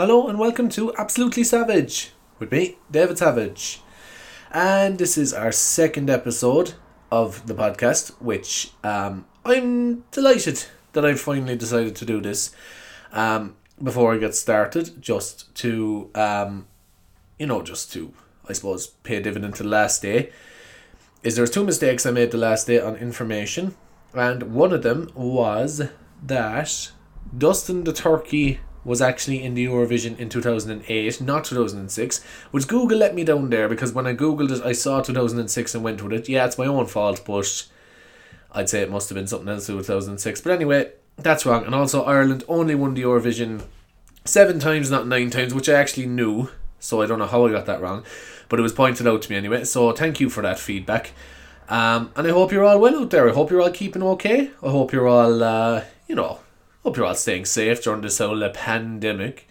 Hello and welcome to Absolutely Savage with me, David Savage. And this is our second episode of the podcast, which um, I'm delighted that I've finally decided to do this. Um, before I get started, just to, um, you know, just to, I suppose, pay a dividend to the last day, is there's two mistakes I made the last day on information, and one of them was that Dustin the Turkey was actually in the Eurovision in 2008, not 2006, which Google let me down there because when I googled it, I saw 2006 and went with it. Yeah, it's my own fault, but I'd say it must have been something else in 2006. But anyway, that's wrong. And also, Ireland only won the Eurovision seven times, not nine times, which I actually knew. So I don't know how I got that wrong, but it was pointed out to me anyway. So thank you for that feedback. Um, and I hope you're all well out there. I hope you're all keeping okay. I hope you're all, uh, you know, hope you're all staying safe during this whole uh, pandemic.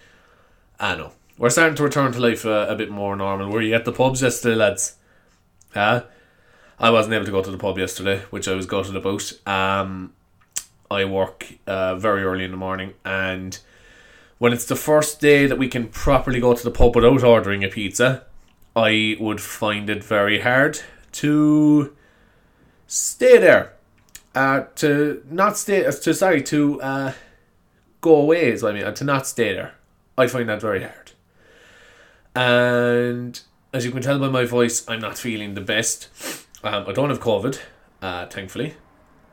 I know. We're starting to return to life uh, a bit more normal. Were you at the pubs yesterday, lads? Huh? I wasn't able to go to the pub yesterday, which I was gutted about. Um, I work uh, very early in the morning, and when it's the first day that we can properly go to the pub without ordering a pizza, I would find it very hard to stay there. Uh, to not stay, uh, to sorry, to uh, go away is what I mean, uh, to not stay there. I find that very hard. And as you can tell by my voice, I'm not feeling the best. Um, I don't have COVID, uh, thankfully.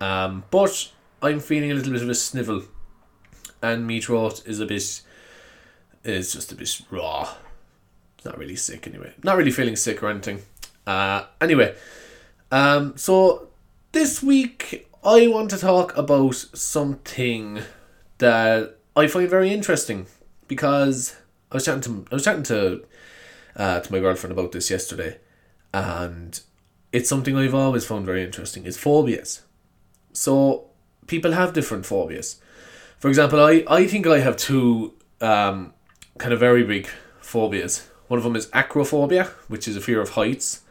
Um, but I'm feeling a little bit of a snivel. And my throat is a bit, is just a bit raw. Not really sick anyway. Not really feeling sick or anything. Uh, anyway, um, so this week I want to talk about something that I find very interesting because I was chatting to I was chatting to uh, to my girlfriend about this yesterday, and it's something I've always found very interesting. Is phobias. So people have different phobias. For example, I I think I have two um, kind of very big phobias. One of them is acrophobia, which is a fear of heights.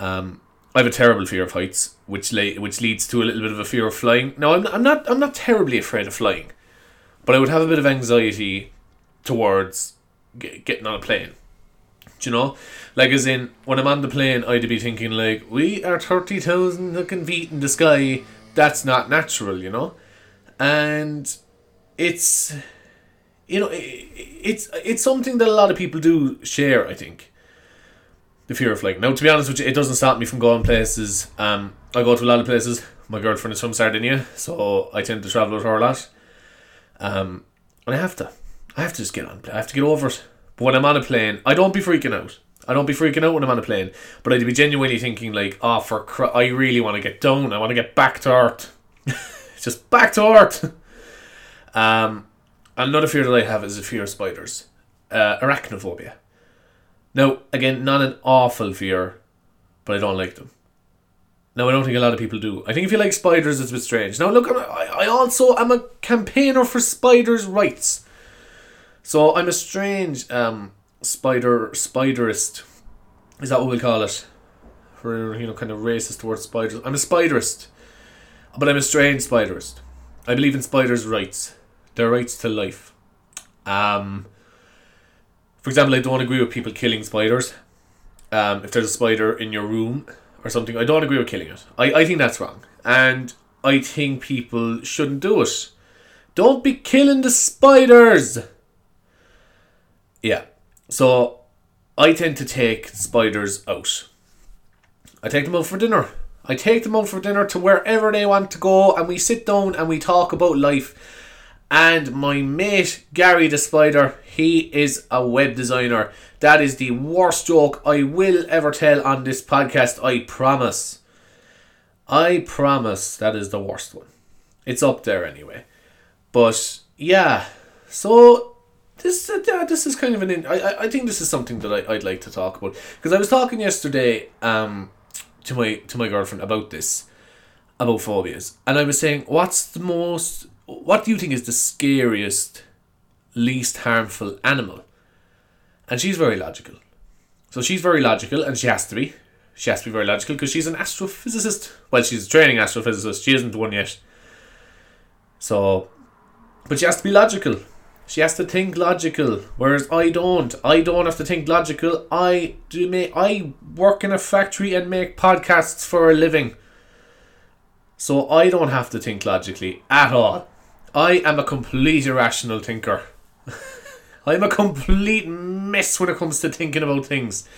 Um, I have a terrible fear of heights, which le- which leads to a little bit of a fear of flying. No, I'm, I'm not I'm not terribly afraid of flying, but I would have a bit of anxiety towards get, getting on a plane. Do you know, like as in when I'm on the plane, I'd be thinking like we are thirty thousand looking feet in the sky. That's not natural, you know, and it's you know it, it's it's something that a lot of people do share. I think the fear of flying. Now, to be honest with you, it doesn't stop me from going places. Um, I go to a lot of places. My girlfriend is from Sardinia, so I tend to travel with her a lot. Um, and I have to, I have to just get on. I have to get over it. But when I'm on a plane, I don't be freaking out. I don't be freaking out when I'm on a plane, but I'd be genuinely thinking like, oh, for cr- I really want to get down. I want to get back to earth. just back to earth. um, another fear that I have is a fear of spiders, uh, arachnophobia. Now, again, not an awful fear, but I don't like them. Now, I don't think a lot of people do. I think if you like spiders, it's a bit strange. Now, look, I, I also am a campaigner for spiders' rights. So I'm a strange um, spider spiderist. Is that what we'll call it? For you know, kind of racist towards spiders. I'm a spiderist, but I'm a strange spiderist. I believe in spiders' rights, their rights to life. Um, for example, I don't agree with people killing spiders. Um, if there's a spider in your room or something, I don't agree with killing it. I, I think that's wrong. And I think people shouldn't do it. Don't be killing the spiders! Yeah. So I tend to take spiders out. I take them out for dinner. I take them out for dinner to wherever they want to go, and we sit down and we talk about life. And my mate Gary the Spider, he is a web designer. That is the worst joke I will ever tell on this podcast, I promise. I promise that is the worst one. It's up there anyway. But yeah, so this uh, this is kind of an. I I think this is something that I, I'd like to talk about because I was talking yesterday um to my to my girlfriend about this about phobias and I was saying what's the most what do you think is the scariest least harmful animal and she's very logical so she's very logical and she has to be she has to be very logical because she's an astrophysicist well she's a training astrophysicist she isn't one yet so but she has to be logical She has to think logical, whereas I don't. I don't have to think logical. I do make. I work in a factory and make podcasts for a living. So I don't have to think logically at all. I am a complete irrational thinker. I'm a complete mess when it comes to thinking about things.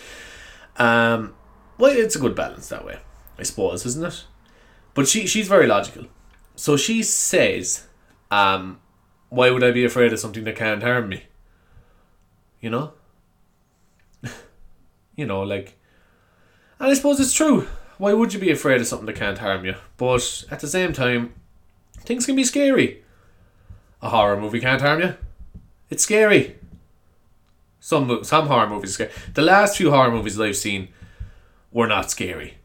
Um, well, it's a good balance that way, I suppose, isn't it? But she she's very logical. So she says, um, why would I be afraid of something that can't harm me? You know? you know, like and I suppose it's true. Why would you be afraid of something that can't harm you? But at the same time, things can be scary. A horror movie can't harm you. It's scary. Some some horror movies scary. The last few horror movies that I've seen were not scary.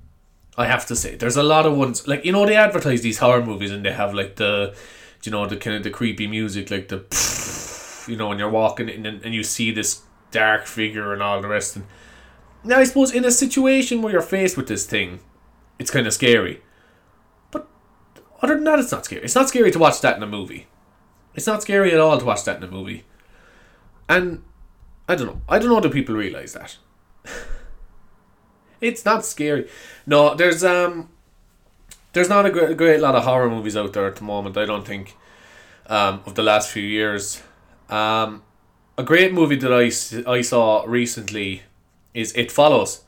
I have to say, there's a lot of ones like you know they advertise these horror movies and they have like the, you know, the kind of the creepy music like the, you know, when you're walking in and, and you see this dark figure and all the rest. And now I suppose in a situation where you're faced with this thing, it's kind of scary. But other than that, it's not scary. It's not scary to watch that in a movie. It's not scary at all to watch that in a movie. And I don't know. I don't know do people realize that. it's not scary. No, there's um there's not a great, great lot of horror movies out there at the moment, I don't think. Um, of the last few years. Um, a great movie that I, I saw recently is It Follows.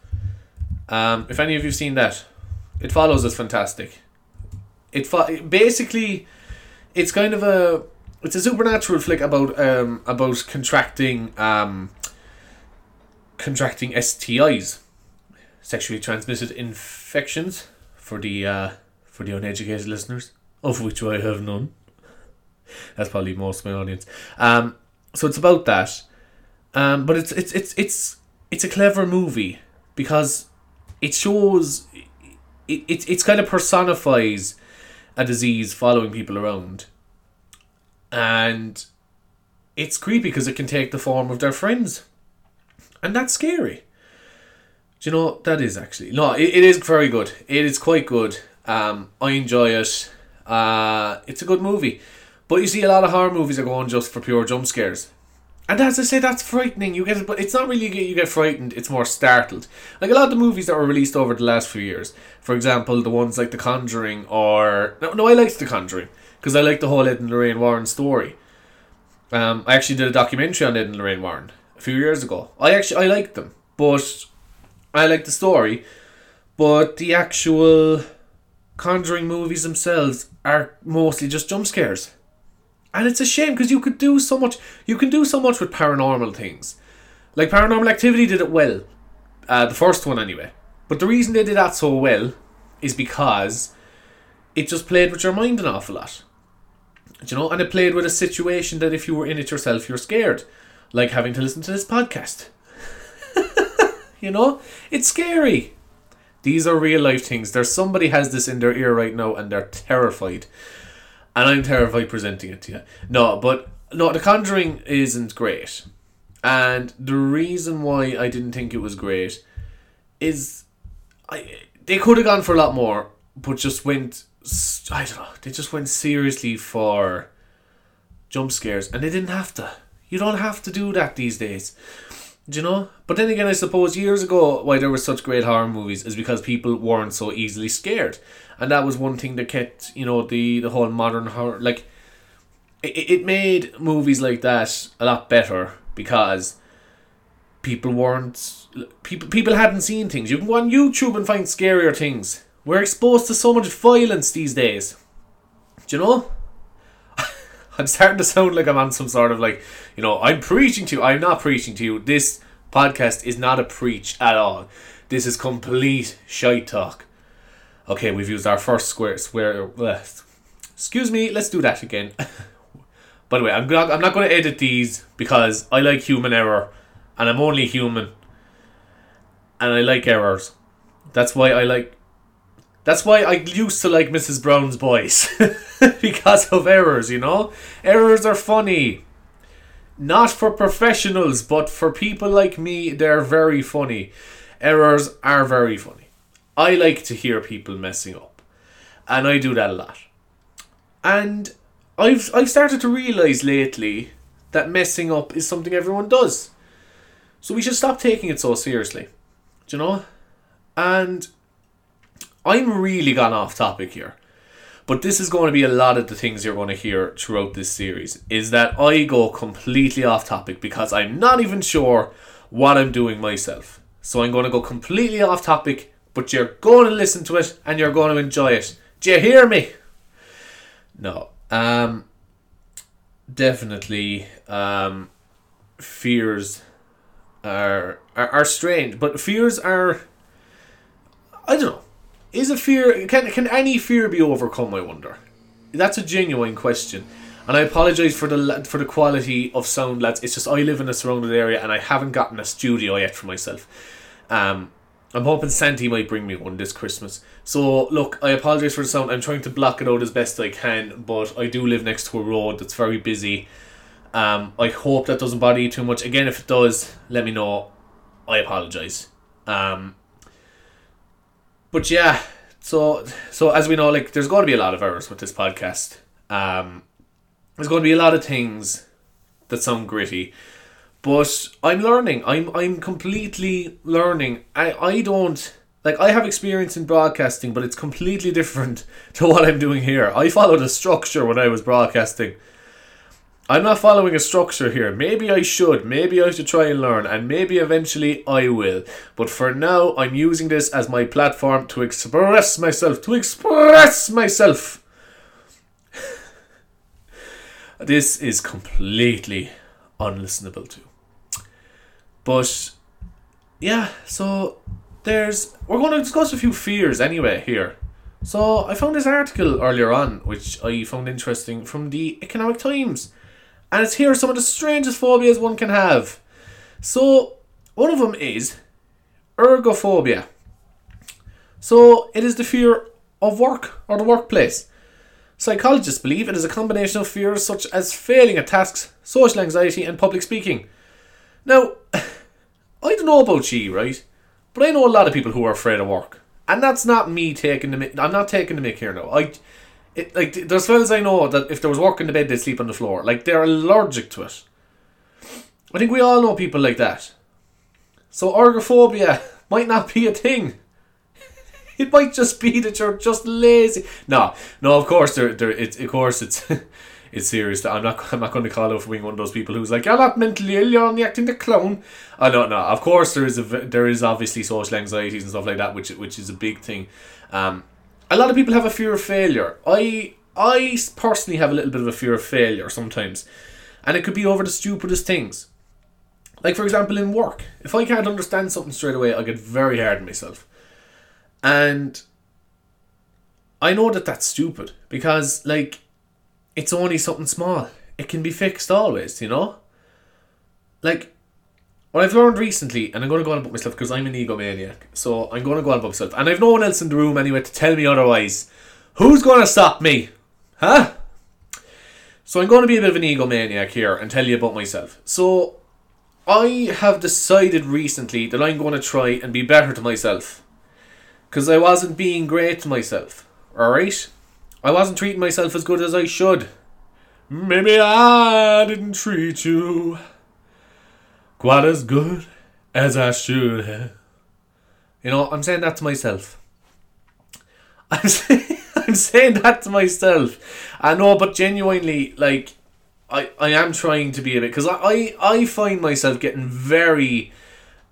Um, if any of you've seen that, It Follows is fantastic. It fo- basically, it's kind of a it's a supernatural flick about um about contracting um contracting STIs, sexually transmitted infections, for the uh for the uneducated listeners, of which I have none. That's probably most of my audience. Um, so it's about that. Um, but it's it's it's it's it's a clever movie because it shows it, it it's kind of personifies a disease following people around and it's creepy because it can take the form of their friends, and that's scary. Do you know that is actually no? It, it is very good. It is quite good. Um, I enjoy it. Uh, it's a good movie, but you see a lot of horror movies are going just for pure jump scares. And as I say, that's frightening. You get, it, but it's not really get you get frightened. It's more startled. Like a lot of the movies that were released over the last few years. For example, the ones like The Conjuring or no, no, I liked The Conjuring because I like the whole Ed and Lorraine Warren story. Um, I actually did a documentary on Ed and Lorraine Warren a few years ago. I actually I liked them, but I like the story, but the actual Conjuring movies themselves are mostly just jump scares, and it's a shame because you could do so much. You can do so much with paranormal things, like Paranormal Activity did it well, uh, the first one anyway. But the reason they did that so well is because it just played with your mind an awful lot you know, and it played with a situation that if you were in it yourself, you're scared, like having to listen to this podcast. you know, it's scary. These are real life things. There's somebody has this in their ear right now, and they're terrified, and I'm terrified presenting it to you. No, but no, The Conjuring isn't great, and the reason why I didn't think it was great is, I they could have gone for a lot more, but just went I don't know. They just went seriously for jump scares, and they didn't have to. You don't have to do that these days. Do you know? But then again, I suppose years ago, why there were such great horror movies is because people weren't so easily scared, and that was one thing that kept you know the the whole modern horror like. It, it made movies like that a lot better because people weren't people people hadn't seen things. You can go on YouTube and find scarier things we're exposed to so much violence these days. Do you know? I'm starting to sound like I'm on some sort of like, you know, I'm preaching to you. I'm not preaching to you. This podcast is not a preach at all. This is complete shite talk. Okay, we've used our first square swear. Uh, excuse me. Let's do that again. By the way, I'm not, I'm not going to edit these because I like human error, and I'm only human, and I like errors. That's why I like that's why I used to like Mrs. Brown's Boys. because of errors, you know? Errors are funny. Not for professionals, but for people like me, they're very funny. Errors are very funny. I like to hear people messing up. And I do that a lot. And I've I've started to realise lately that messing up is something everyone does. So we should stop taking it so seriously. Do you know? And I'm really gone off topic here. But this is going to be a lot of the things you're going to hear throughout this series is that I go completely off topic because I'm not even sure what I'm doing myself. So I'm going to go completely off topic, but you're going to listen to it and you're going to enjoy it. Do you hear me? No. Um definitely um fears are, are are strange, but fears are I don't know is a fear can can any fear be overcome? I wonder. That's a genuine question, and I apologize for the for the quality of sound, lads. It's just I live in a surrounded area and I haven't gotten a studio yet for myself. Um, I'm hoping Santi might bring me one this Christmas. So look, I apologize for the sound. I'm trying to block it out as best I can, but I do live next to a road that's very busy. Um, I hope that doesn't bother you too much. Again, if it does, let me know. I apologize. Um, but yeah, so so as we know, like there's going to be a lot of errors with this podcast. Um, there's going to be a lot of things that sound gritty, but I'm learning. I'm I'm completely learning. I I don't like I have experience in broadcasting, but it's completely different to what I'm doing here. I followed a structure when I was broadcasting I'm not following a structure here. Maybe I should. Maybe I should try and learn, and maybe eventually I will. But for now, I'm using this as my platform to express myself. To express myself! this is completely unlistenable to. But, yeah, so there's. We're going to discuss a few fears anyway here. So I found this article earlier on, which I found interesting from the Economic Times and it's here are some of the strangest phobias one can have. So, one of them is ergophobia. So, it is the fear of work or the workplace. Psychologists believe it is a combination of fears such as failing at tasks, social anxiety, and public speaking. Now, I don't know about you, right? But I know a lot of people who are afraid of work. And that's not me taking the mic. I'm not taking the mic here now. I it, like there's fellas I know that if there was work in the bed they'd sleep on the floor. Like they're allergic to it. I think we all know people like that. So ergophobia might not be a thing. it might just be that you're just lazy. No, no. Of course, there, there. It's of course it's. it's serious. I'm not. I'm not going to call out for being one of those people who's like, "You're not mentally ill. You're only acting the clown." I don't know. Of course, there is a. There is obviously social anxieties and stuff like that, which which is a big thing. Um, a lot of people have a fear of failure. I I personally have a little bit of a fear of failure sometimes, and it could be over the stupidest things. Like for example, in work, if I can't understand something straight away, I get very hard on myself, and I know that that's stupid because like it's only something small. It can be fixed always, you know. Like what I've learned recently, and I'm going to go on about myself because I'm an egomaniac, so I'm going to go on about myself, and I've no one else in the room anyway to tell me otherwise. Who's going to stop me? Huh? So I'm going to be a bit of an egomaniac here and tell you about myself. So I have decided recently that I'm going to try and be better to myself. Because I wasn't being great to myself. Alright? I wasn't treating myself as good as I should. Maybe I didn't treat you quite as good as I should have. You know, I'm saying that to myself. I'm saying, I'm saying that to myself. I know, but genuinely, like, I, I am trying to be a bit because I, I I find myself getting very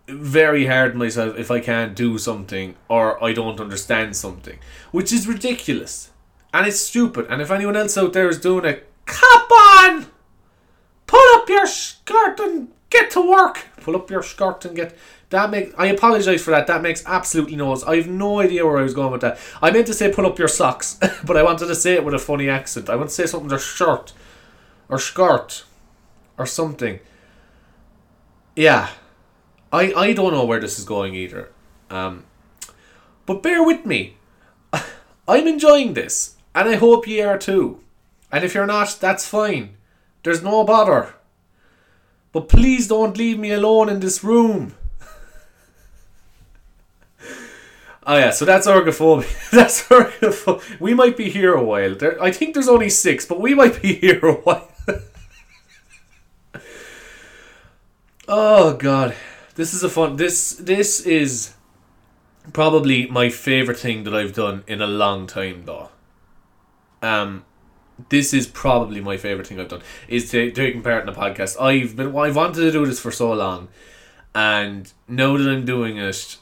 very hard myself if I can't do something or I don't understand something, which is ridiculous and it's stupid. And if anyone else out there is doing it, cop on, pull up your skirt and Get to work. Pull up your skirt and get. That make. I apologise for that. That makes absolutely no sense. I have no idea where I was going with that. I meant to say pull up your socks, but I wanted to say it with a funny accent. I want to say something to shirt, or skirt, or something. Yeah, I I don't know where this is going either. Um, but bear with me. I'm enjoying this, and I hope you are too. And if you're not, that's fine. There's no bother. But please don't leave me alone in this room. Oh yeah, so that's ergophobia. that's ergophobia. We might be here a while. There, I think there's only six, but we might be here a while. Oh god, this is a fun. This this is probably my favorite thing that I've done in a long time, though. Um, this is probably my favorite thing I've done is to, taking part in a podcast. I've been I've wanted to do this for so long, and now that I'm doing it,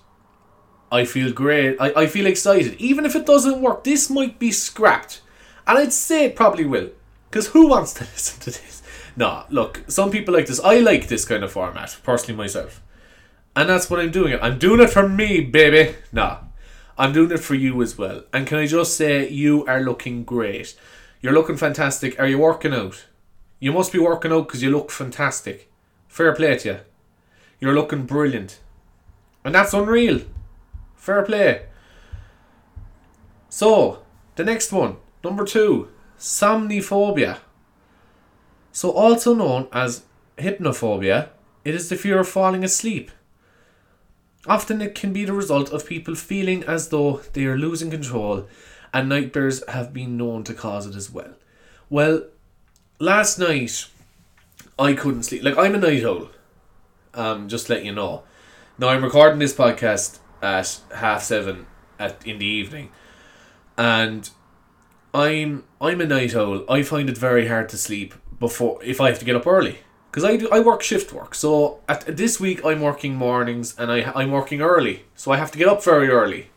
I feel great. I, I feel excited. Even if it doesn't work, this might be scrapped. And I'd say it probably will. Because who wants to listen to this? No, look, some people like this. I like this kind of format, personally myself. And that's what I'm doing it. I'm doing it for me, baby. Nah. I'm doing it for you as well. And can I just say, you are looking great. You're looking fantastic. Are you working out? You must be working out because you look fantastic. Fair play to you. You're looking brilliant. And that's unreal. Fair play. So, the next one, number two, somniphobia. So, also known as hypnophobia, it is the fear of falling asleep. Often it can be the result of people feeling as though they are losing control, and nightmares have been known to cause it as well. Well, last night I couldn't sleep. Like, I'm a night owl. Um, just let you know. Now, I'm recording this podcast at half seven at in the evening, and I'm I'm a night owl. I find it very hard to sleep before if I have to get up early because I do I work shift work. So at this week I'm working mornings and I I'm working early, so I have to get up very early,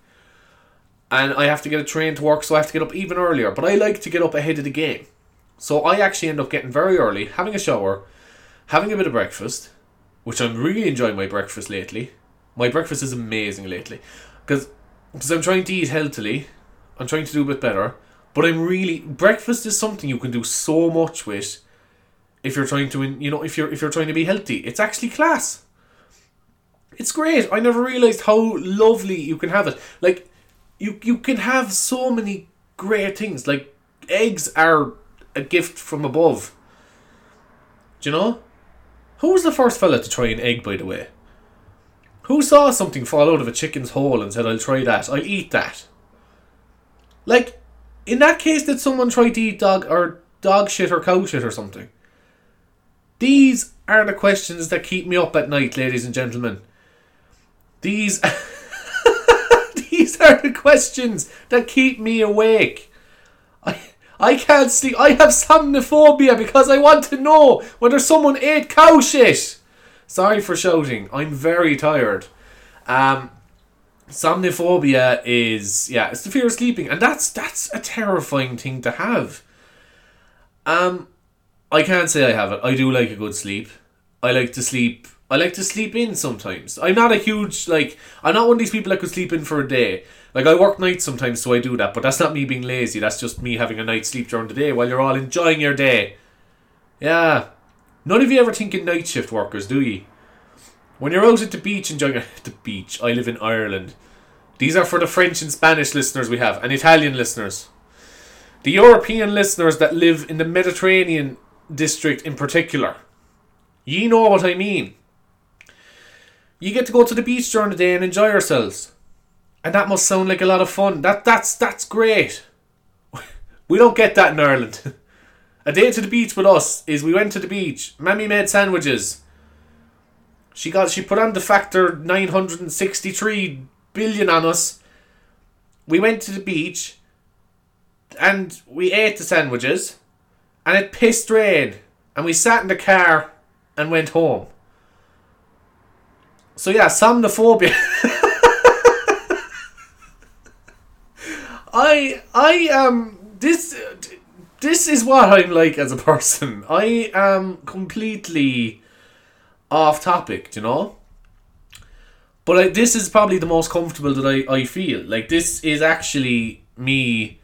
and I have to get a train to work, so I have to get up even earlier. But I like to get up ahead of the game, so I actually end up getting very early, having a shower, having a bit of breakfast, which I'm really enjoying my breakfast lately. My breakfast is amazing lately because I'm trying to eat healthily. I'm trying to do a bit better, but I'm really breakfast is something you can do so much with if you're trying to you know if you're if you're trying to be healthy. It's actually class. It's great. I never realized how lovely you can have it. Like you you can have so many great things. Like eggs are a gift from above. Do you know? Who was the first fella to try an egg, by the way? Who saw something fall out of a chicken's hole and said, I'll try that, I'll eat that? Like, in that case, did someone try to eat dog or dog shit or cow shit or something? These are the questions that keep me up at night, ladies and gentlemen. These These are the questions that keep me awake. I I can't sleep. I have somniphobia because I want to know whether someone ate cow shit. Sorry for shouting. I'm very tired. Um, somniphobia is yeah, it's the fear of sleeping, and that's that's a terrifying thing to have. Um, I can't say I have it. I do like a good sleep. I like to sleep. I like to sleep in sometimes. I'm not a huge like. I'm not one of these people that could sleep in for a day. Like I work nights sometimes, so I do that. But that's not me being lazy. That's just me having a night's sleep during the day while you're all enjoying your day. Yeah, None of you ever thinking night shift workers, do you? When you're out at the beach enjoying the beach, I live in Ireland. These are for the French and Spanish listeners we have, and Italian listeners. The European listeners that live in the Mediterranean district in particular. Ye know what I mean. You get to go to the beach during the day and enjoy yourselves. And that must sound like a lot of fun. That that's that's great. We don't get that in Ireland. A day to the beach with us is we went to the beach. Mammy made sandwiches. She got she put on the factor 963 billion on us. We went to the beach and we ate the sandwiches and it pissed rain and we sat in the car and went home. So yeah, somnophobia. I I um this this is what I'm like as a person. I am completely off topic, you know? But I, this is probably the most comfortable that I, I feel. Like, this is actually me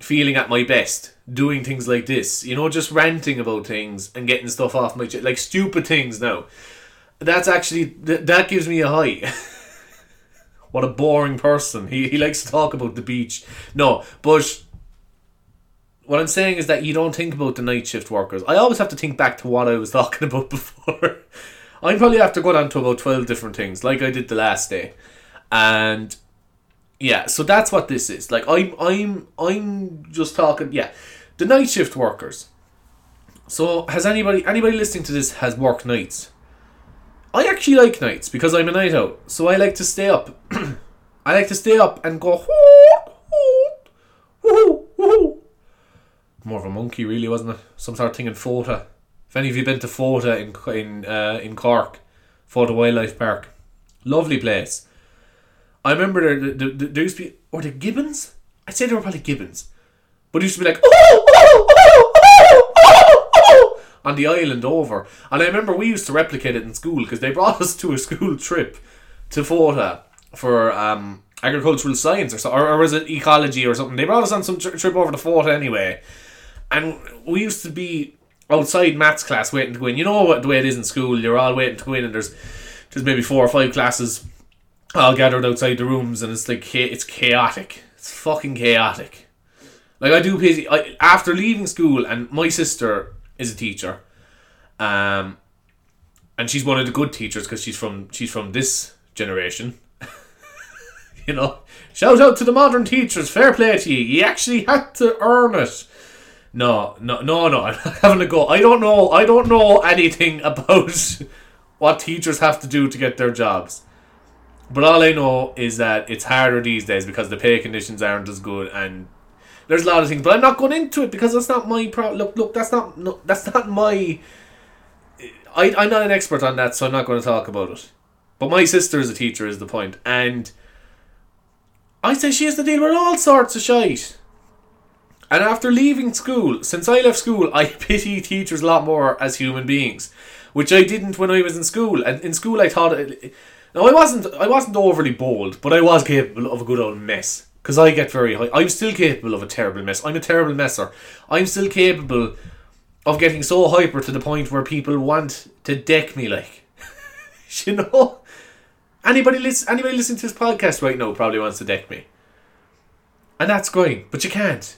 feeling at my best doing things like this. You know, just ranting about things and getting stuff off my chest. Like, stupid things now. That's actually, th- that gives me a high. what a boring person. He, he likes to talk about the beach. No, but what I'm saying is that you don't think about the night shift workers. I always have to think back to what I was talking about before. I probably have to go down to about 12 different things, like I did the last day. And yeah, so that's what this is. Like I'm I'm I'm just talking yeah. The night shift workers. So has anybody anybody listening to this has worked nights? I actually like nights because I'm a night owl, So I like to stay up. I like to stay up and go. More of a monkey, really, wasn't it? Some sort of thing in Fota. If any of you been to Fota in in uh, in Cork, Fota Wildlife Park, lovely place. I remember there, there, there, used to be, or the gibbons. I'd say they were probably gibbons, but it used to be like on the island over. And I remember we used to replicate it in school because they brought us to a school trip to Fota for um, agricultural science or so, or, or was it ecology or something? They brought us on some tri- trip over to Fota anyway, and we used to be outside maths class waiting to go in. You know what the way it is in school? You're all waiting to go in, and there's there's maybe four or five classes all gathered outside the rooms, and it's like it's chaotic. It's fucking chaotic. Like I do, I, after leaving school, and my sister is a teacher, um, and she's one of the good teachers because she's from she's from this generation. you know, shout out to the modern teachers. Fair play to you. You actually had to earn it. No, no, no, no. I'm having a go. I don't know. I don't know anything about what teachers have to do to get their jobs. But all I know is that it's harder these days because the pay conditions aren't as good and there's a lot of things. But I'm not going into it because that's not my pro. Look, look, that's not no, that's not my. I I'm not an expert on that, so I'm not going to talk about it. But my sister is a teacher, is the point, and I say she has to deal with all sorts of shite. And after leaving school, since I left school, I pity teachers a lot more as human beings, which I didn't when I was in school. And in school, I thought. It, no, I wasn't. I wasn't overly bold, but I was capable of a good old mess. Because I get very high. I'm still capable of a terrible mess. I'm a terrible messer. I'm still capable of getting so hyper to the point where people want to deck me, like, you know. Anybody listen, anybody listening to this podcast right now probably wants to deck me, and that's great. But you can't.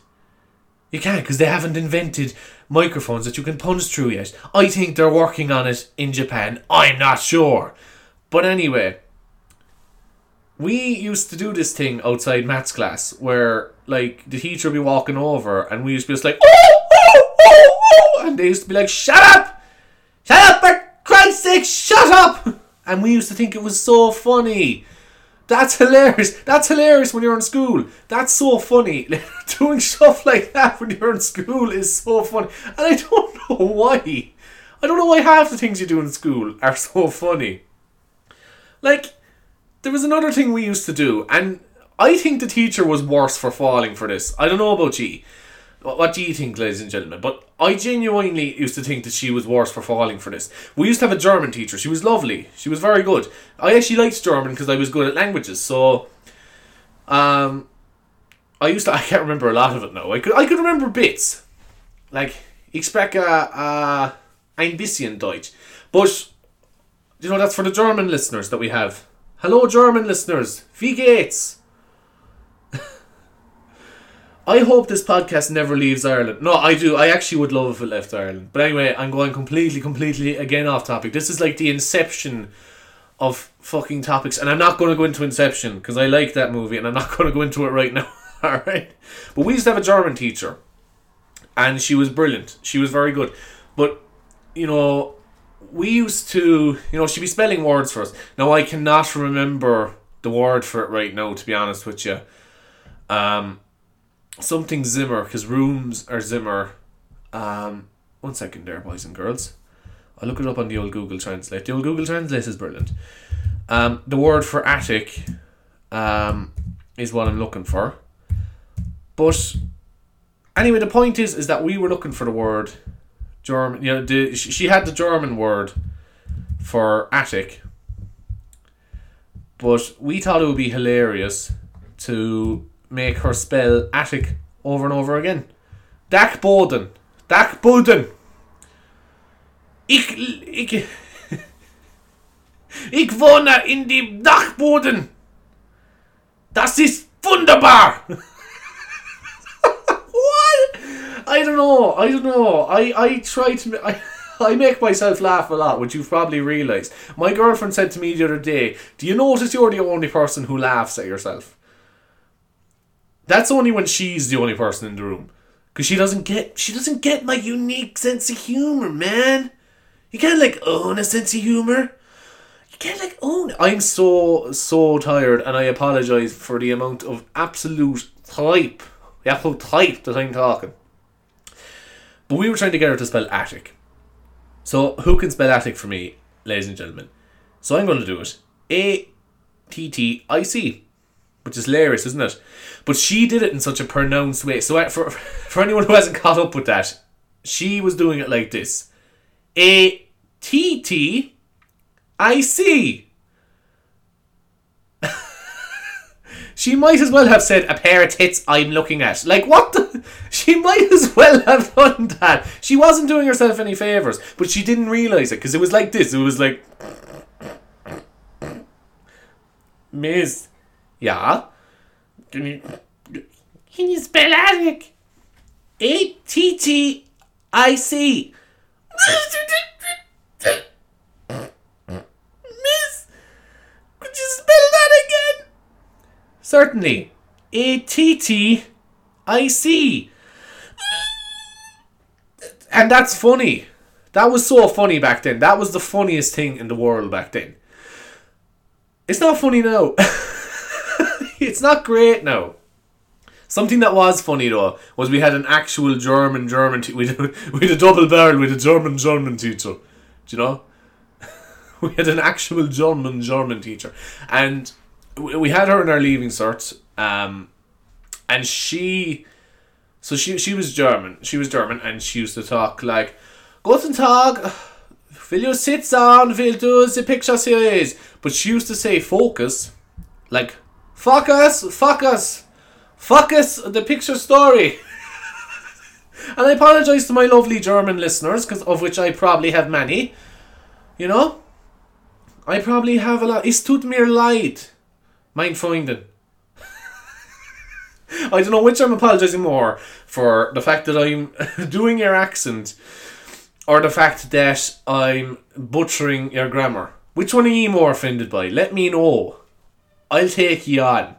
You can't because they haven't invented microphones that you can punch through yet. I think they're working on it in Japan. I'm not sure. But anyway, we used to do this thing outside maths class where like the teacher would be walking over and we used to be just like oh, oh, oh, oh, and they used to be like shut up! Shut up for Christ's sake shut up! And we used to think it was so funny. That's hilarious. That's hilarious when you're in school. That's so funny. Doing stuff like that when you're in school is so funny. And I don't know why. I don't know why half the things you do in school are so funny. Like there was another thing we used to do, and I think the teacher was worse for falling for this. I don't know about you. What do you think, ladies and gentlemen? But I genuinely used to think that she was worse for falling for this. We used to have a German teacher. She was lovely. She was very good. I actually liked German because I was good at languages. So, um, I used to. I can't remember a lot of it now. I could. I could remember bits, like ich spreche uh, ein bisschen Deutsch, but you know that's for the German listeners that we have. Hello, German listeners. Wie geht's? I hope this podcast never leaves Ireland. No, I do. I actually would love if it left Ireland. But anyway, I'm going completely, completely again off topic. This is like the inception of fucking topics, and I'm not going to go into Inception because I like that movie, and I'm not going to go into it right now. All right. But we used to have a German teacher, and she was brilliant. She was very good. But you know, we used to, you know, she'd be spelling words for us. Now I cannot remember the word for it right now, to be honest with you. Um, something Zimmer, because rooms are Zimmer. Um, one second there, boys and girls. I'll look it up on the old Google Translate. The old Google Translate is brilliant. Um, the word for attic um, is what I'm looking for. But anyway, the point is, is that we were looking for the word German. You know, the, she had the German word for attic, but we thought it would be hilarious to make her spell attic over and over again. Dachboden. Dachboden. Ich, ich, ich wohne in dem Dachboden. Das ist wunderbar. I don't know. I don't know. I, I try to. I, I make myself laugh a lot, which you've probably realised. My girlfriend said to me the other day, Do you notice you're the only person who laughs at yourself? That's only when she's the only person in the room. Cause she doesn't get she doesn't get my unique sense of humour, man. You can't like own a sense of humour. get like own. I'm so so tired, and I apologize for the amount of absolute type, the absolute type that I'm talking. But we were trying to get her to spell attic. So who can spell attic for me, ladies and gentlemen? So I'm going to do it. A T T I C, which is hilarious, isn't it? But she did it in such a pronounced way. So uh, for for anyone who hasn't caught up with that, she was doing it like this: A T T I C. she might as well have said a pair of tits I'm looking at. Like what the she might as well have done that. She wasn't doing herself any favours, but she didn't realise it because it was like this. It was like Miss Yeah. Can you Can you spell attic? A T T I C Miss Could you spell that again? Certainly. A T T I C. And that's funny. That was so funny back then. That was the funniest thing in the world back then. It's not funny now. it's not great now. Something that was funny though was we had an actual German German te- we had, we had a double barrel with a German German teacher. Do you know? we had an actual German German teacher, and we we had her in our leaving cert. Um, and she, so she she was German. She was German, and she used to talk like, "Guten Tag, will you sit down? Will do the picture series?" But she used to say "focus," like "focus, focus, focus the picture story." and I apologize to my lovely German listeners, because of which I probably have many. You know, I probably have a lot. Es tut mir leid, mein Freunden. I don't know which I'm apologising more for the fact that I'm doing your accent or the fact that I'm butchering your grammar. Which one are you more offended by? Let me know. I'll take you on.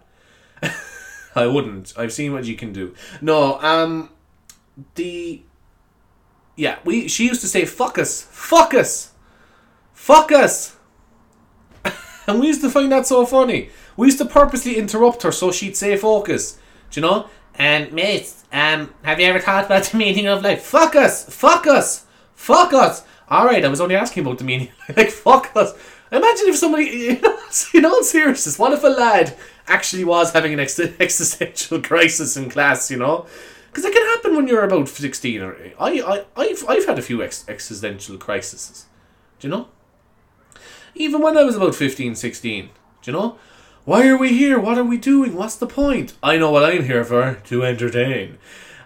I wouldn't. I've seen what you can do. No, um, the yeah, we she used to say fuck us, fuck us, fuck us, and we used to find that so funny. We used to purposely interrupt her so she'd say focus. Do you know? And mates, um, have you ever thought about the meaning of life? Fuck us, fuck us, fuck us. All right, I was only asking about the meaning. like fuck us. Imagine if somebody, you know, in all seriousness, what if a lad actually was having an ex- existential crisis in class? You know, because it can happen when you're about sixteen. Or I, I, I've, I've had a few ex- existential crises. Do you know? Even when I was about 15, 16. Do you know? Why are we here? What are we doing? What's the point? I know what I'm here for to entertain.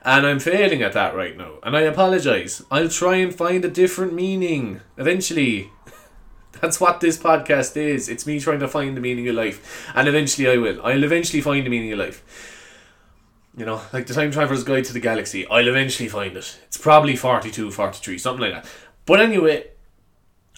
And I'm failing at that right now. And I apologise. I'll try and find a different meaning eventually. That's what this podcast is. It's me trying to find the meaning of life. And eventually I will. I'll eventually find the meaning of life. You know, like the Time Traveler's Guide to the Galaxy. I'll eventually find it. It's probably 42, 43, something like that. But anyway,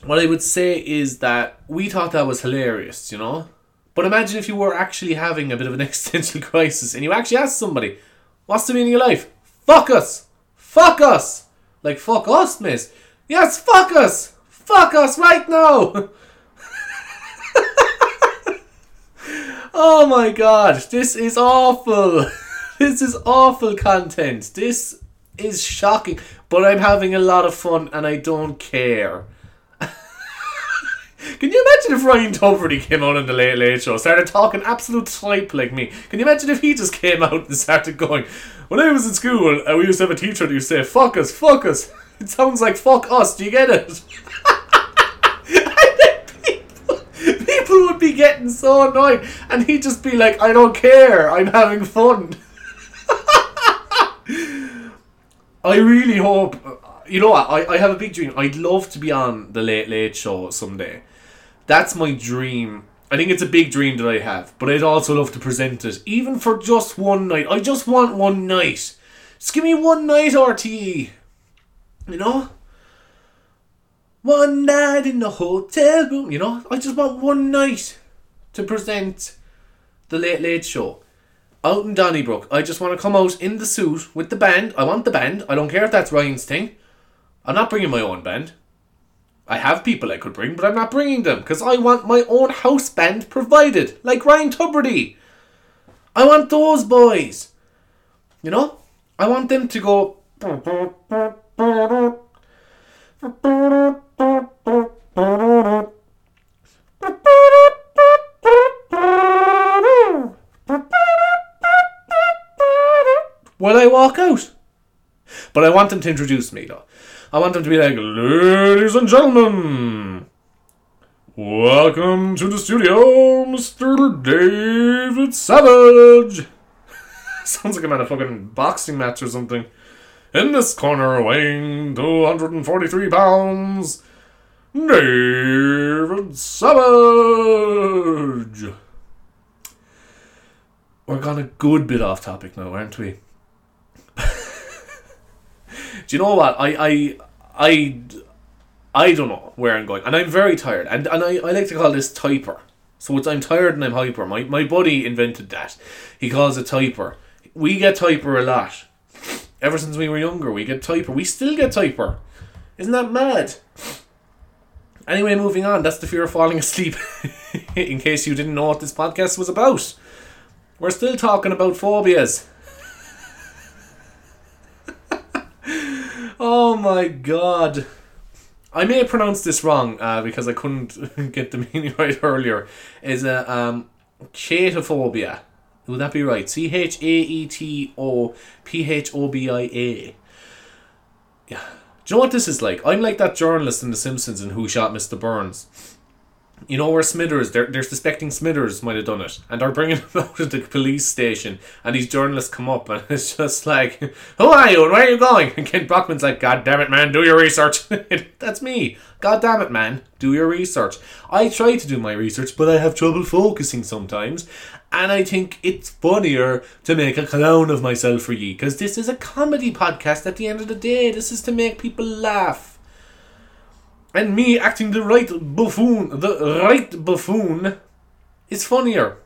what I would say is that we thought that was hilarious, you know? But imagine if you were actually having a bit of an existential crisis and you actually asked somebody, What's the meaning of life? Fuck us! Fuck us! Like, fuck us, miss. Yes, fuck us! Fuck us right now! oh my god, this is awful! this is awful content. This is shocking. But I'm having a lot of fun and I don't care. Can you imagine if Ryan Tubridy came on in the Late Late Show, started talking absolute type like me? Can you imagine if he just came out and started going, When I was in school, uh, we used to have a teacher who used to say, fuck us, fuck us. It sounds like fuck us, do you get it? people, people would be getting so annoyed, and he'd just be like, I don't care, I'm having fun. I really hope. You know? I, I have a big dream. I'd love to be on the Late Late Show someday. That's my dream. I think it's a big dream that I have, but I'd also love to present it, even for just one night. I just want one night. Just give me one night, RTE. You know? One night in the hotel room, you know? I just want one night to present the Late Late Show. Out in Donnybrook. I just want to come out in the suit with the band. I want the band. I don't care if that's Ryan's thing. I'm not bringing my own band. I have people I could bring, but I'm not bringing them because I want my own house band provided, like Ryan Tubridy. I want those boys. You know? I want them to go. Will I walk out? But I want them to introduce me though. I want them to be like, ladies and gentlemen, welcome to the studio, Mr. David Savage. Sounds like I'm at a fucking boxing match or something. In this corner, weighing 243 pounds, David Savage. We're gone a good bit off topic now, aren't we? Do you know what? I I I I don't know where I'm going, and I'm very tired. And and I, I like to call this typer. So it's I'm tired and I'm hyper. My my buddy invented that. He calls it typer. We get typer a lot. Ever since we were younger, we get typer. We still get typer. Isn't that mad? Anyway, moving on. That's the fear of falling asleep. In case you didn't know what this podcast was about, we're still talking about phobias. Oh my god. I may have pronounced this wrong uh, because I couldn't get the meaning right earlier. Is a um, chaetophobia. Would that be right? C H A E T O P H O B I A. Yeah. Do you know what this is like? I'm like that journalist in The Simpsons and Who Shot Mr. Burns you know where Smithers, they're, they're suspecting Smithers might have done it, and they're bringing him out of the police station, and these journalists come up, and it's just like, who are you, and where are you going? And Kent Brockman's like, God damn it, man, do your research. That's me. God damn it, man, do your research. I try to do my research, but I have trouble focusing sometimes, and I think it's funnier to make a clown of myself for ye, because this is a comedy podcast at the end of the day. This is to make people laugh and me acting the right buffoon, the right buffoon, is funnier.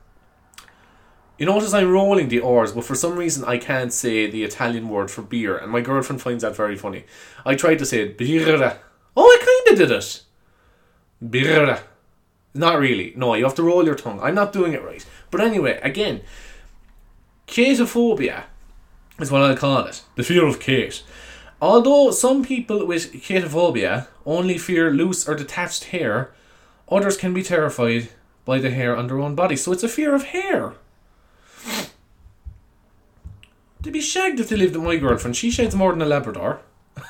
You notice I'm rolling the R's, but for some reason I can't say the Italian word for beer, and my girlfriend finds that very funny. I tried to say it, birra. Oh, I kinda did it. Birra. Not really. No, you have to roll your tongue. I'm not doing it right. But anyway, again, chaetophobia is what I call it. The fear of Kate. Although some people with chaetophobia only fear loose or detached hair, others can be terrified by the hair on their own body. So it's a fear of hair. They'd be shagged if they lived with my girlfriend. She sheds more than a Labrador.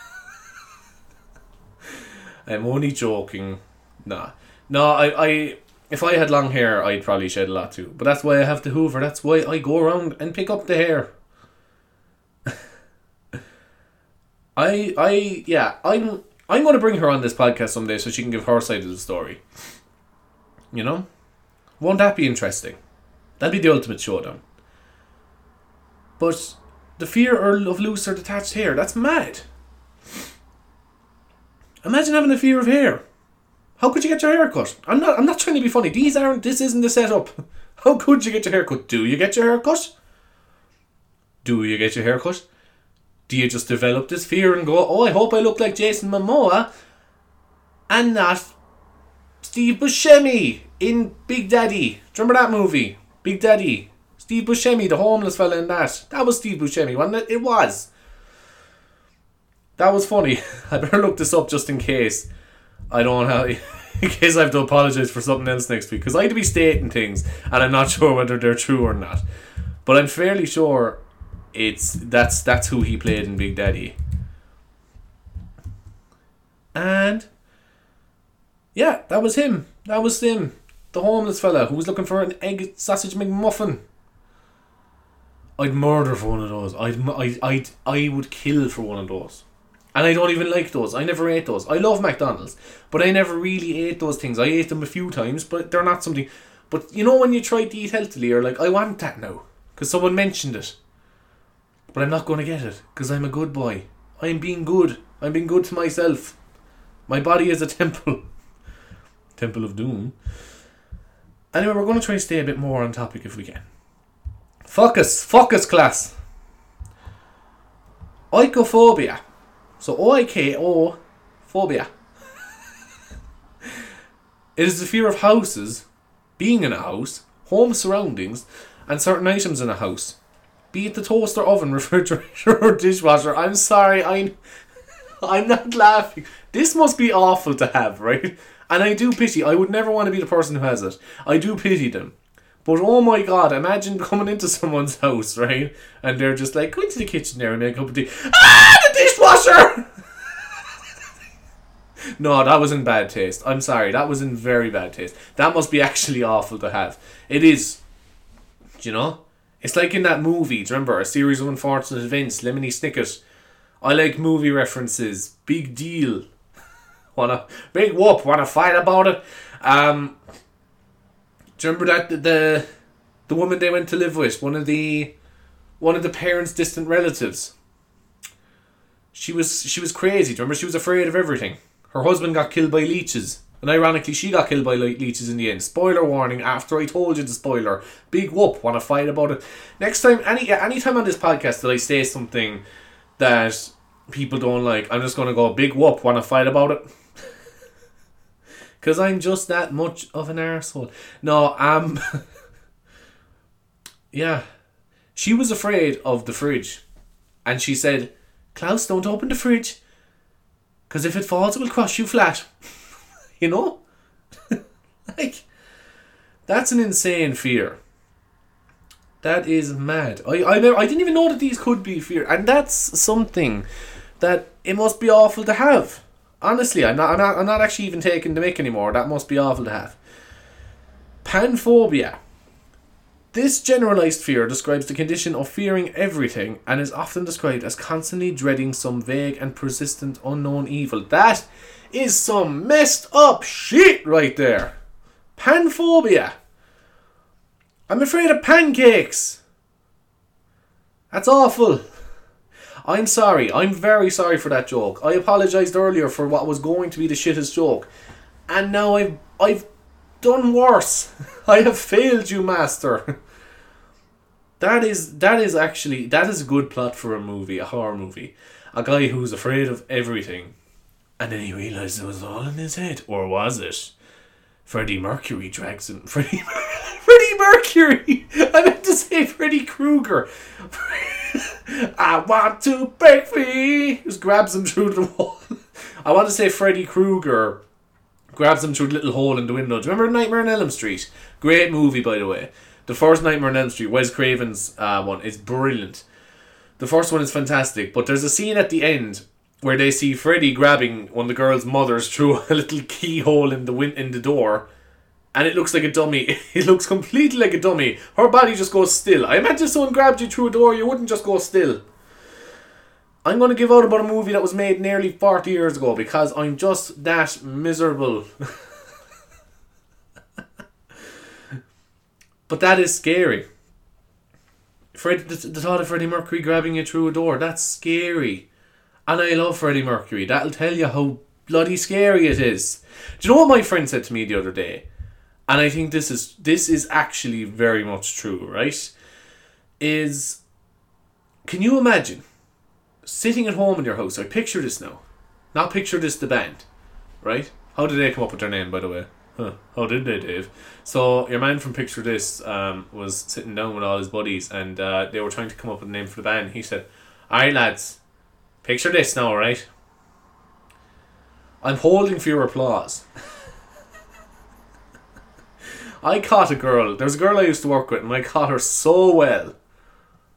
I'm only joking. Nah. No, I, I if I had long hair I'd probably shed a lot too. But that's why I have the hoover. That's why I go around and pick up the hair. I I yeah, I'm I'm gonna bring her on this podcast someday so she can give her side of the story. You know? Won't that be interesting? That'd be the ultimate showdown. But the fear er, of loose or detached hair, that's mad. Imagine having a fear of hair. How could you get your hair cut? I'm not I'm not trying to be funny. These aren't this isn't the setup. How could you get your hair cut? Do you get your hair cut? Do you get your hair cut? Do you just develop this fear and go, oh, I hope I look like Jason Momoa and not Steve Buscemi in Big Daddy? Do you remember that movie? Big Daddy. Steve Buscemi, the homeless fella in that. That was Steve Buscemi, wasn't it? It was. That was funny. I better look this up just in case. I don't have. in case I have to apologise for something else next week. Because I had to be stating things and I'm not sure whether they're true or not. But I'm fairly sure it's that's that's who he played in Big Daddy. And yeah, that was him. That was him. The homeless fella who was looking for an egg sausage McMuffin. I'd murder for one of those. I'd I I I would kill for one of those. And I don't even like those. I never ate those. I love McDonald's, but I never really ate those things. I ate them a few times, but they're not something. But you know when you try to eat healthily, you're like, I want that now because someone mentioned it. But I'm not going to get it because I'm a good boy. I'm being good. I'm being good to myself. My body is a temple. temple of Doom. Anyway, we're going to try and stay a bit more on topic if we can. Focus, focus class. Oikophobia. So O I K O phobia. It is the fear of houses, being in a house, home surroundings, and certain items in a house. Be it the toaster, oven, refrigerator, or dishwasher. I'm sorry, I'm, I'm not laughing. This must be awful to have, right? And I do pity. I would never want to be the person who has it. I do pity them. But oh my god, imagine coming into someone's house, right? And they're just like, go into the kitchen there and make a cup of tea. Ah, the dishwasher! no, that was in bad taste. I'm sorry, that was in very bad taste. That must be actually awful to have. It is. Do you know? It's like in that movie, do you remember? A series of unfortunate events, Lemony Snicket. I like movie references. Big deal. wanna big whoop, wanna fight about it. Um do you remember that the the woman they went to live with, one of the one of the parents' distant relatives? She was she was crazy. Do you remember she was afraid of everything? Her husband got killed by leeches. And ironically, she got killed by leeches in the end. Spoiler warning, after I told you the spoiler. Big whoop, want to fight about it. Next time, any any time on this podcast that I say something that people don't like, I'm just going to go, big whoop, want to fight about it? Because I'm just that much of an arsehole. No, um. yeah. She was afraid of the fridge. And she said, Klaus, don't open the fridge. Because if it falls, it will crush you flat. you know? like, that's an insane fear. That is mad. I, I, I didn't even know that these could be fear. And that's something that it must be awful to have. Honestly, I'm not, I'm not, I'm not actually even taking the mic anymore. That must be awful to have. Panphobia. This generalized fear describes the condition of fearing everything and is often described as constantly dreading some vague and persistent unknown evil. That is some messed up shit right there. Panphobia. I'm afraid of pancakes. That's awful. I'm sorry. I'm very sorry for that joke. I apologized earlier for what was going to be the shittest joke. And now I've I've done worse. I have failed you, master. that is that is actually that is a good plot for a movie, a horror movie. A guy who's afraid of everything. And then he realized it was all in his head. Or was it? Freddie Mercury drags him. Freddie, Freddie Mercury! I meant to say Freddy Krueger. I want to break free. Just grabs him through the wall. I want to say Freddy Krueger grabs him through the little hole in the window. Do you remember Nightmare on Elm Street? Great movie, by the way. The first Nightmare on Elm Street, Wes Craven's uh, one, is brilliant. The first one is fantastic, but there's a scene at the end where they see Freddy grabbing one of the girl's mothers through a little keyhole in the win- in the door and it looks like a dummy. It looks completely like a dummy. Her body just goes still. I imagine if someone grabbed you through a door, you wouldn't just go still. I'm going to give out about a movie that was made nearly 40 years ago because I'm just that miserable. but that is scary. Fred, the, the thought of Freddie Mercury grabbing you through a door, that's scary. And I love Freddie Mercury. That'll tell you how bloody scary it is. Do you know what my friend said to me the other day? and I think this is this is actually very much true, right? Is can you imagine sitting at home in your house? I picture this now, not picture this the band, right? How did they come up with their name, by the way? Huh. How did they, Dave? So your man from Picture This um, was sitting down with all his buddies, and uh, they were trying to come up with a name for the band. He said, "All right, lads, picture this now, right? I'm holding for your applause." I caught a girl. There was a girl I used to work with, and I caught her so well.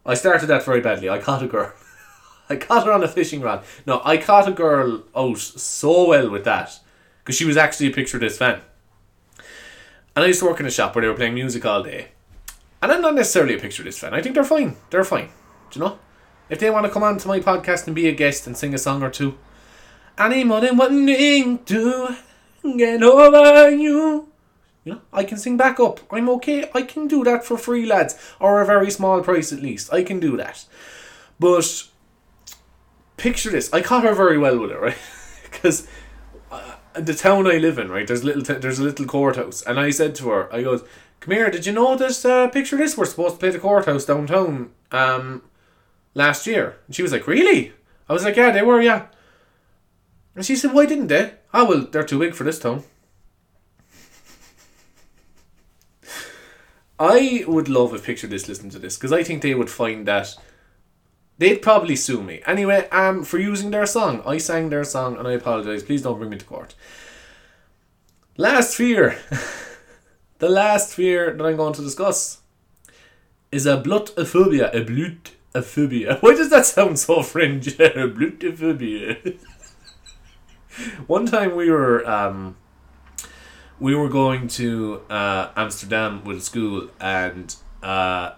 I started that very badly. I caught a girl. I caught her on a fishing rod. No, I caught a girl out so well with that because she was actually a picture of this fan. And I used to work in a shop where they were playing music all day. And I'm not necessarily a picture of this fan. I think they're fine. They're fine. Do you know? If they want to come on to my podcast and be a guest and sing a song or two, any more than one thing to get over you. You know, I can sing back up. I'm okay. I can do that for free, lads, or a very small price at least. I can do that. But picture this. I caught her very well with it, right? Because uh, the town I live in, right, there's little t- there's a little courthouse, and I said to her, I goes, "Come here. Did you know this? Uh, picture this. We're supposed to play the courthouse downtown um last year." And she was like, "Really?" I was like, "Yeah, they were. Yeah." And she said, "Why didn't they?" Ah, well, they're too big for this town. I would love if Picture This listened to this because I think they would find that they'd probably sue me. Anyway, um, for using their song. I sang their song and I apologise. Please don't bring me to court. Last fear. the last fear that I'm going to discuss is ablutophobia. A blutophobia. Why does that sound so French? blutophobia. One time we were um, we were going to uh, Amsterdam with school, and uh,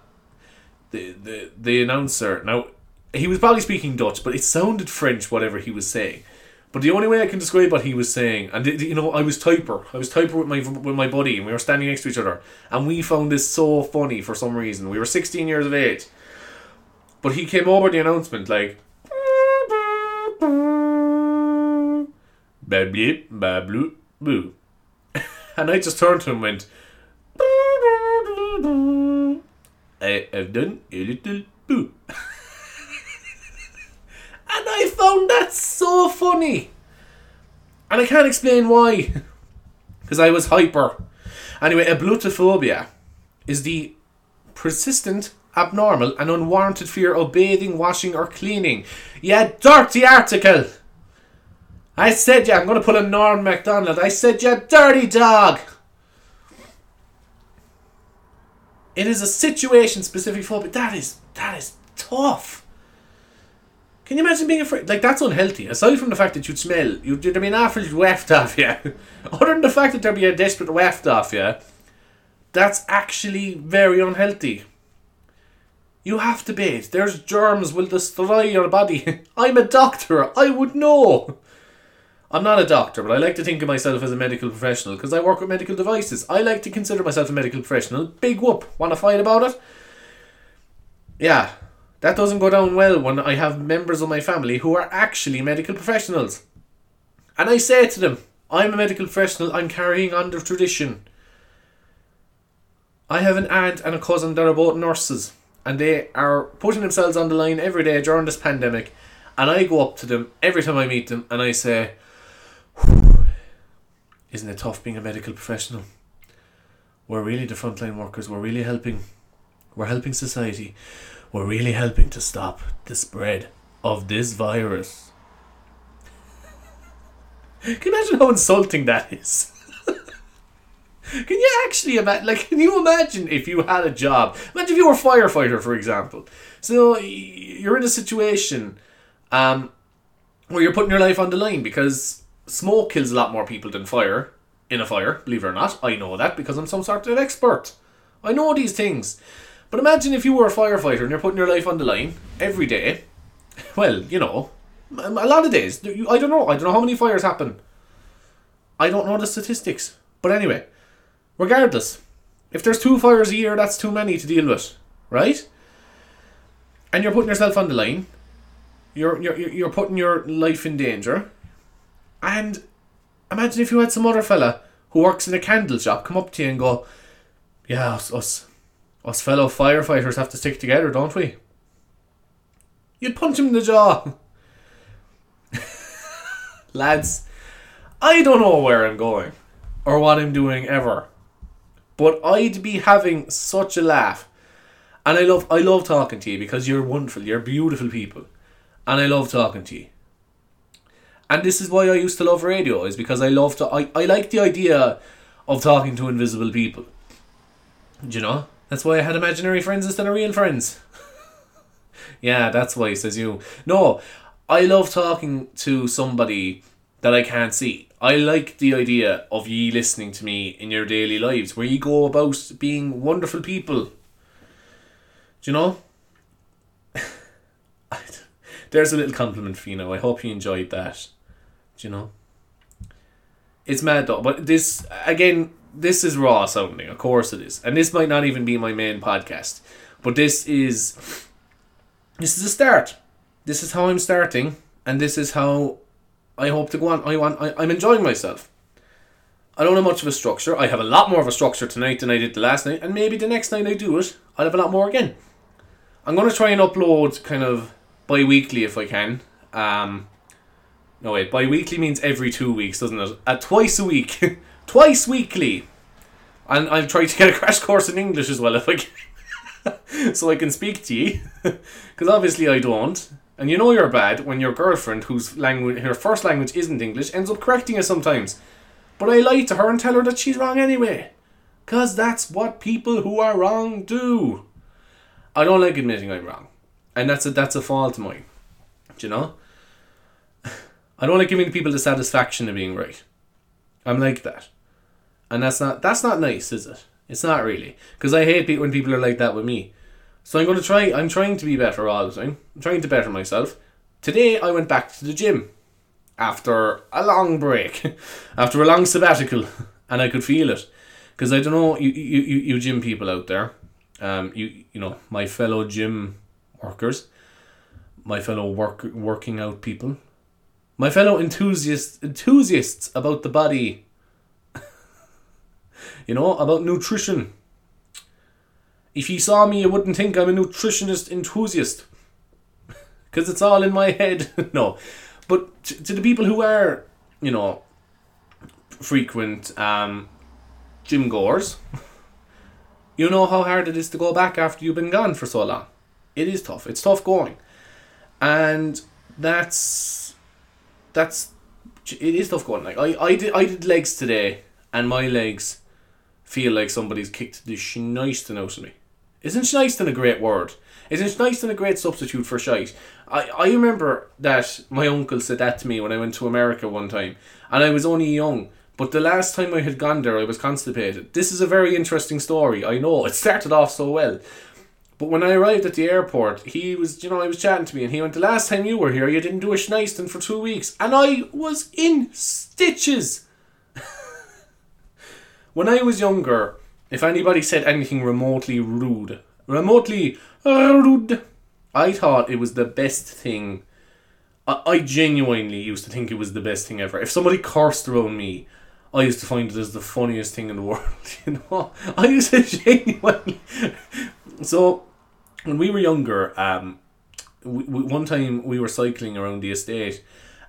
the the the announcer now he was probably speaking Dutch, but it sounded French whatever he was saying. But the only way I can describe what he was saying, and you know, I was typer. I was typer with my with my buddy, and we were standing next to each other, and we found this so funny for some reason. We were sixteen years of age, but he came over the announcement like. And I just turned to him and went, I have done a little boo. and I found that so funny. And I can't explain why. Because I was hyper. Anyway, ablutophobia is the persistent, abnormal, and unwarranted fear of bathing, washing, or cleaning. Yeah, dirty article! I said yeah, I'm going to pull a Norm Macdonald. I said you dirty dog. It is a situation specific phobia. That is that is tough. Can you imagine being afraid? Like that's unhealthy. Aside from the fact that you'd smell, you'd there'd be an average weft off you. Other than the fact that there'd be a desperate weft off you, that's actually very unhealthy. You have to bathe. There's germs will destroy your body. I'm a doctor. I would know. I'm not a doctor, but I like to think of myself as a medical professional because I work with medical devices. I like to consider myself a medical professional. Big whoop. Want to fight about it? Yeah, that doesn't go down well when I have members of my family who are actually medical professionals. And I say to them, I'm a medical professional, I'm carrying on the tradition. I have an aunt and a cousin that are both nurses, and they are putting themselves on the line every day during this pandemic. And I go up to them every time I meet them and I say, isn't it tough being a medical professional? We're really the frontline workers. We're really helping. We're helping society. We're really helping to stop the spread of this virus. Can you imagine how insulting that is? Can you actually imagine? Like, can you imagine if you had a job? Imagine if you were a firefighter, for example. So you're in a situation um, where you're putting your life on the line because smoke kills a lot more people than fire in a fire, believe it or not. I know that because I'm some sort of an expert. I know these things. But imagine if you were a firefighter and you're putting your life on the line every day. Well, you know, a lot of days. I don't know. I don't know how many fires happen. I don't know the statistics. But anyway, regardless, if there's two fires a year, that's too many to deal with, right? And you're putting yourself on the line. You're you're you're putting your life in danger. And imagine if you had some other fella who works in a candle shop come up to you and go, Yeah, us, us, us fellow firefighters have to stick together, don't we? You'd punch him in the jaw. Lads, I don't know where I'm going or what I'm doing ever. But I'd be having such a laugh. And I love I love talking to you because you're wonderful, you're beautiful people. And I love talking to you and this is why I used to love radio is because I love to I, I like the idea of talking to invisible people. Do you know? That's why I had imaginary friends instead of real friends. yeah, that's why says you. No, I love talking to somebody that I can't see. I like the idea of ye listening to me in your daily lives, where you go about being wonderful people. Do you know? There's a little compliment for you now. I hope you enjoyed that. Do you know? It's mad though, but this again, this is raw sounding. Of course it is, and this might not even be my main podcast, but this is this is a start. This is how I'm starting, and this is how I hope to go on. I want. I, I'm enjoying myself. I don't have much of a structure. I have a lot more of a structure tonight than I did the last night, and maybe the next night I do it, I'll have a lot more again. I'm gonna try and upload kind of bi-weekly if I can. Um, no wait, bi-weekly means every two weeks, doesn't it? Uh, twice a week, twice weekly. And I'll try to get a crash course in English as well if I can. so I can speak to you. Because obviously I don't. And you know you're bad when your girlfriend, whose language, her first language isn't English, ends up correcting you sometimes. But I lie to her and tell her that she's wrong anyway. Because that's what people who are wrong do. I don't like admitting I'm wrong. And that's a, that's a fault of mine. Do you know? I don't like giving people the satisfaction of being right. I'm like that. And that's not that's not nice, is it? It's not really. Because I hate when people are like that with me. So I'm going to try, I'm trying to be better all the time. I'm trying to better myself. Today I went back to the gym after a long break, after a long sabbatical, and I could feel it. Because I don't know, you, you, you, you gym people out there, um, you, you know, my fellow gym workers, my fellow work, working out people, my fellow enthusiasts, enthusiasts about the body, you know, about nutrition. If you saw me, you wouldn't think I'm a nutritionist enthusiast. Because it's all in my head. no. But to, to, the people who are, you know, frequent um, gym goers, you know how hard it is to go back after you've been gone for so long. It is tough. It's tough going. And that's that's it is tough going. Like I, I did I did legs today and my legs feel like somebody's kicked the shniston out of me. Isn't shniston a great word? Isn't shniston a great substitute for shite? I, I remember that my uncle said that to me when I went to America one time, and I was only young. But the last time I had gone there, I was constipated. This is a very interesting story. I know it started off so well, but when I arrived at the airport, he was, you know, I was chatting to me, and he went, "The last time you were here, you didn't do a shniston for two weeks," and I was in stitches. when I was younger, if anybody said anything remotely rude, remotely rude, I thought it was the best thing. I, genuinely used to think it was the best thing ever. If somebody cursed around me, I used to find it as the funniest thing in the world. You know, I used to genuinely. so, when we were younger, um, we, we, one time we were cycling around the estate,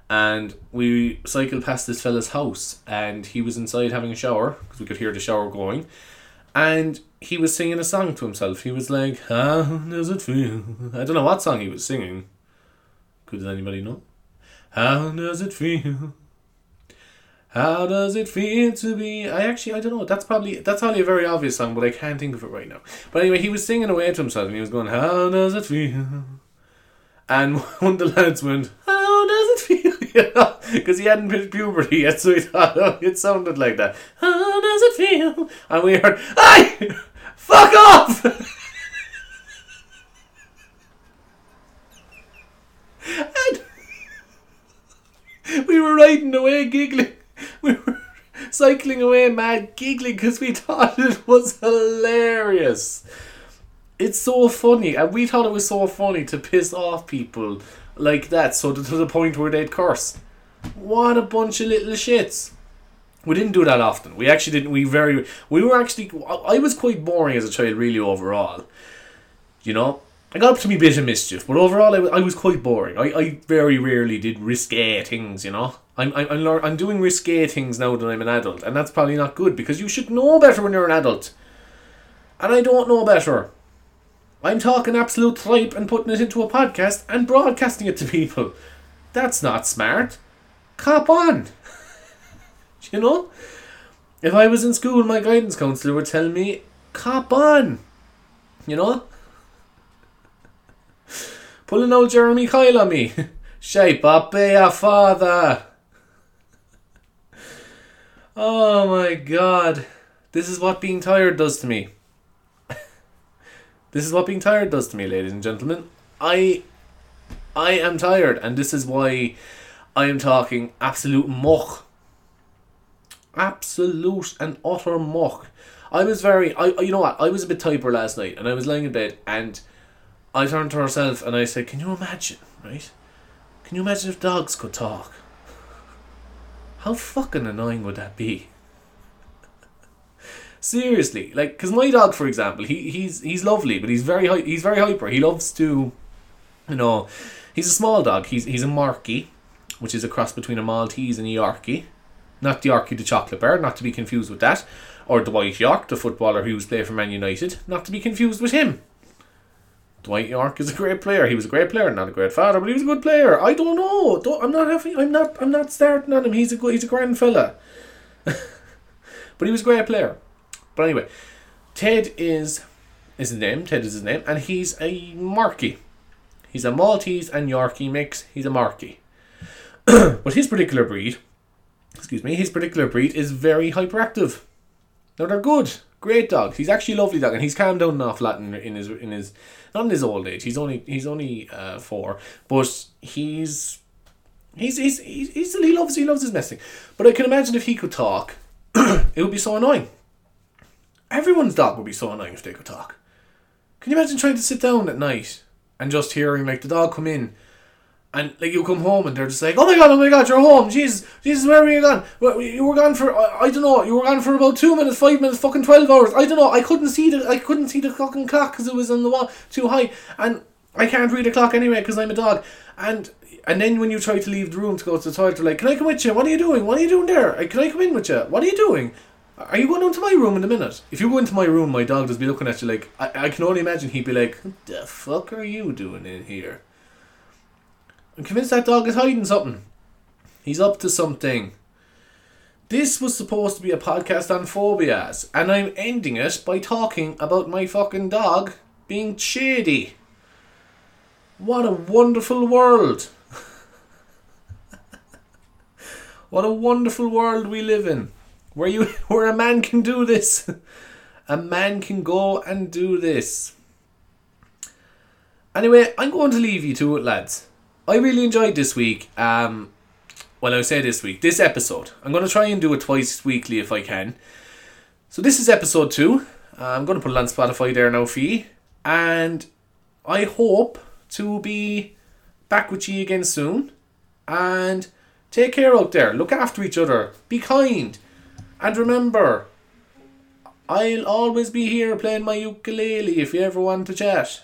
and we cycled past this fella's house, and he was inside having a shower because we could hear the shower going, and he was singing a song to himself. He was like, How does it feel? I don't know what song he was singing. Could anybody know? How does it feel? How does it feel to be? I actually I don't know. That's probably that's probably a very obvious song, but I can't think of it right now. But anyway, he was singing away to himself, and he was going, "How does it feel?" And one of the lads went, "How does it feel?" You know, because he hadn't hit puberty yet, so he thought oh, it sounded like that. How does it feel? And we heard, "Hey, fuck off!" and we were riding away giggling. We were cycling away mad giggling because we thought it was hilarious. It's so funny, and we thought it was so funny to piss off people like that, so to, to the point where they'd curse. What a bunch of little shits. We didn't do that often. We actually didn't. We very. We were actually. I was quite boring as a child, really, overall. You know? I got up to me bit of mischief, but overall, I, I was quite boring. I, I very rarely did risque things, you know? I'm, I'm, I'm, I'm doing risque things now that I'm an adult, and that's probably not good because you should know better when you're an adult. And I don't know better. I'm talking absolute tripe and putting it into a podcast and broadcasting it to people. That's not smart. Cop on. you know? If I was in school, my guidance counselor would tell me, cop on. You know? Pulling old Jeremy Kyle on me. Shape up, be a father. Oh my god. This is what being tired does to me. this is what being tired does to me, ladies and gentlemen. I I am tired and this is why I am talking absolute muck. Absolute and utter muck. I was very I you know what? I was a bit hyper last night and I was lying in bed and I turned to herself and I said, Can you imagine, right? Can you imagine if dogs could talk? How fucking annoying would that be? Seriously, like, because my dog, for example, he he's he's lovely, but he's very he's very hyper. He loves to, you know, he's a small dog. He's he's a Morkie, which is a cross between a Maltese and a Yorkie. Not the Yorkie the chocolate bear, not to be confused with that. Or Dwight Yorke, the footballer who was playing for Man United, not to be confused with him. Dwight Yorke is a great player. He was a great player, not a great father, but he was a good player. I don't know. Don't, I'm not having. I'm not. I'm not starting on him. He's a good. He's a grand fella. but he was a great player. But anyway, Ted is is his name. Ted is his name, and he's a Morkie. He's a Maltese and Yorkie mix. He's a Morkie. but his particular breed, excuse me, his particular breed is very hyperactive. Now they're good, great dogs. He's actually a lovely dog, and he's calmed down awful lot in, his in his not in his old age. He's only he's only uh, four, but he's he's he's he's, he loves he loves his messing. But I can imagine if he could talk, it would be so annoying. Everyone's dog would be so annoying if they could talk. Can you imagine trying to sit down at night and just hearing like the dog come in and like you come home and they're just like, oh my god, oh my god, you're home. Jesus, Jesus, where were you gone? You were gone for I, I don't know. You were gone for about two minutes, five minutes, fucking twelve hours. I don't know. I couldn't see the I couldn't see the fucking clock because it was on the wall too high, and I can't read a clock anyway because I'm a dog. And and then when you try to leave the room to go to the toilet, they're like, can I come with you? What are you doing? What are you doing there? Can I come in with you? What are you doing? Are you going into my room in a minute? If you go into my room, my dog does be looking at you like I, I can only imagine he'd be like, What the fuck are you doing in here? I'm convinced that dog is hiding something. He's up to something. This was supposed to be a podcast on phobias, and I'm ending it by talking about my fucking dog being shady. What a wonderful world! what a wonderful world we live in, where you where a man can do this. a man can go and do this. Anyway, I'm going to leave you to it, lads. I really enjoyed this week. Um, well, I say this week, this episode. I'm going to try and do it twice weekly if I can. So this is episode two. Uh, I'm going to put it on Spotify there now for you. And I hope to be back with you again soon. And take care out there. Look after each other. Be kind. And remember, I'll always be here playing my ukulele if you ever want to chat.